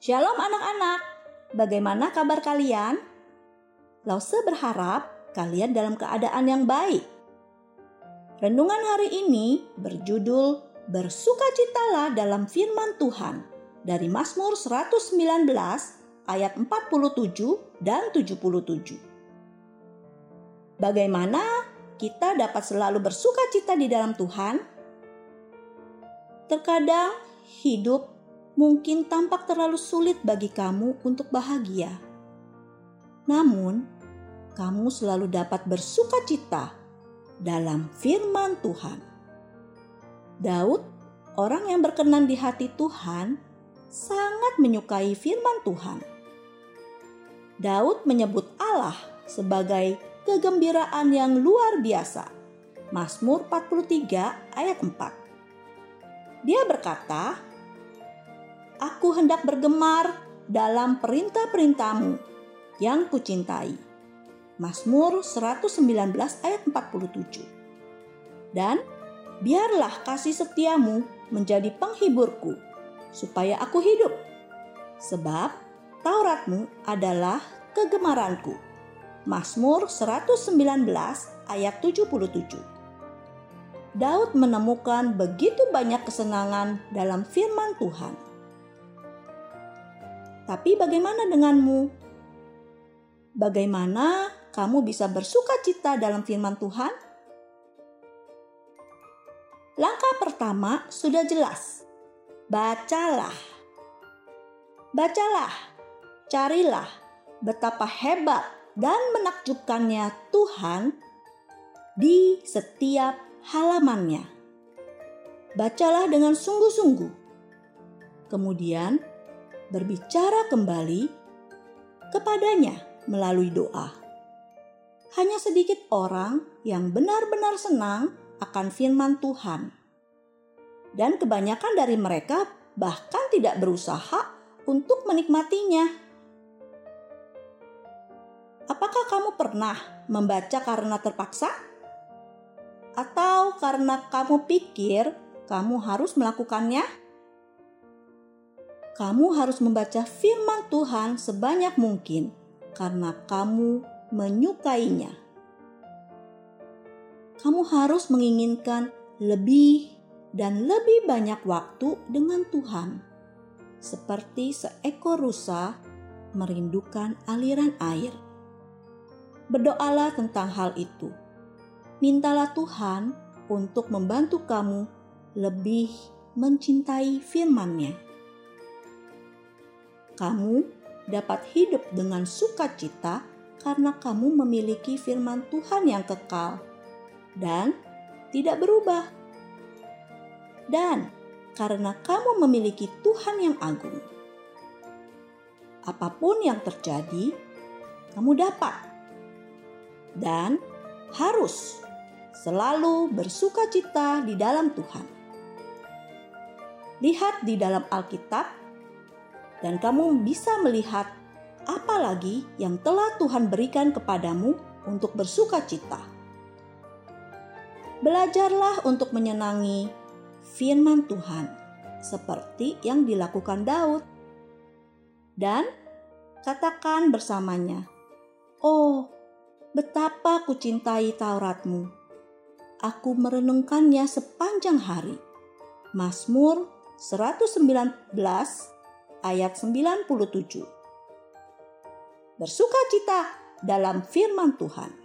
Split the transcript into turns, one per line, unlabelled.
Shalom anak-anak, bagaimana kabar kalian? Lause berharap kalian dalam keadaan yang baik. Renungan hari ini berjudul Bersukacitalah dalam firman Tuhan dari Mazmur 119 ayat 47 dan 77. Bagaimana kita dapat selalu bersukacita di dalam Tuhan? Terkadang hidup mungkin tampak terlalu sulit bagi kamu untuk bahagia. Namun, kamu selalu dapat bersuka cita dalam firman Tuhan. Daud, orang yang berkenan di hati Tuhan, sangat menyukai firman Tuhan. Daud menyebut Allah sebagai kegembiraan yang luar biasa. Mazmur 43 ayat 4. Dia berkata, aku hendak bergemar dalam perintah-perintahmu yang kucintai. Mazmur 119 ayat 47. Dan biarlah kasih setiamu menjadi penghiburku, supaya aku hidup. Sebab Tauratmu adalah kegemaranku. Mazmur 119 ayat 77. Daud menemukan begitu banyak kesenangan dalam firman Tuhan tapi bagaimana denganmu? Bagaimana kamu bisa bersuka cita dalam firman Tuhan? Langkah pertama sudah jelas. Bacalah. Bacalah. Carilah betapa hebat dan menakjubkannya Tuhan di setiap halamannya. Bacalah dengan sungguh-sungguh. Kemudian berbicara kembali kepadanya melalui doa. Hanya sedikit orang yang benar-benar senang akan firman Tuhan, dan kebanyakan dari mereka bahkan tidak berusaha untuk menikmatinya. Apakah kamu pernah membaca karena terpaksa, atau karena kamu pikir kamu harus melakukannya? Kamu harus membaca firman Tuhan sebanyak mungkin karena kamu menyukainya. Kamu harus menginginkan lebih dan lebih banyak waktu dengan Tuhan, seperti seekor rusa merindukan aliran air. Berdoalah tentang hal itu. Mintalah Tuhan untuk membantu kamu lebih mencintai firman-Nya kamu dapat hidup dengan sukacita karena kamu memiliki firman Tuhan yang kekal dan tidak berubah. Dan karena kamu memiliki Tuhan yang agung. Apa pun yang terjadi, kamu dapat dan harus selalu bersukacita di dalam Tuhan. Lihat di dalam Alkitab dan kamu bisa melihat apa lagi yang telah Tuhan berikan kepadamu untuk bersuka cita. Belajarlah untuk menyenangi firman Tuhan seperti yang dilakukan Daud. Dan katakan bersamanya, Oh, betapa kucintai Tauratmu. Aku merenungkannya sepanjang hari. Mazmur 119 ayat 97. Bersukacita dalam firman Tuhan.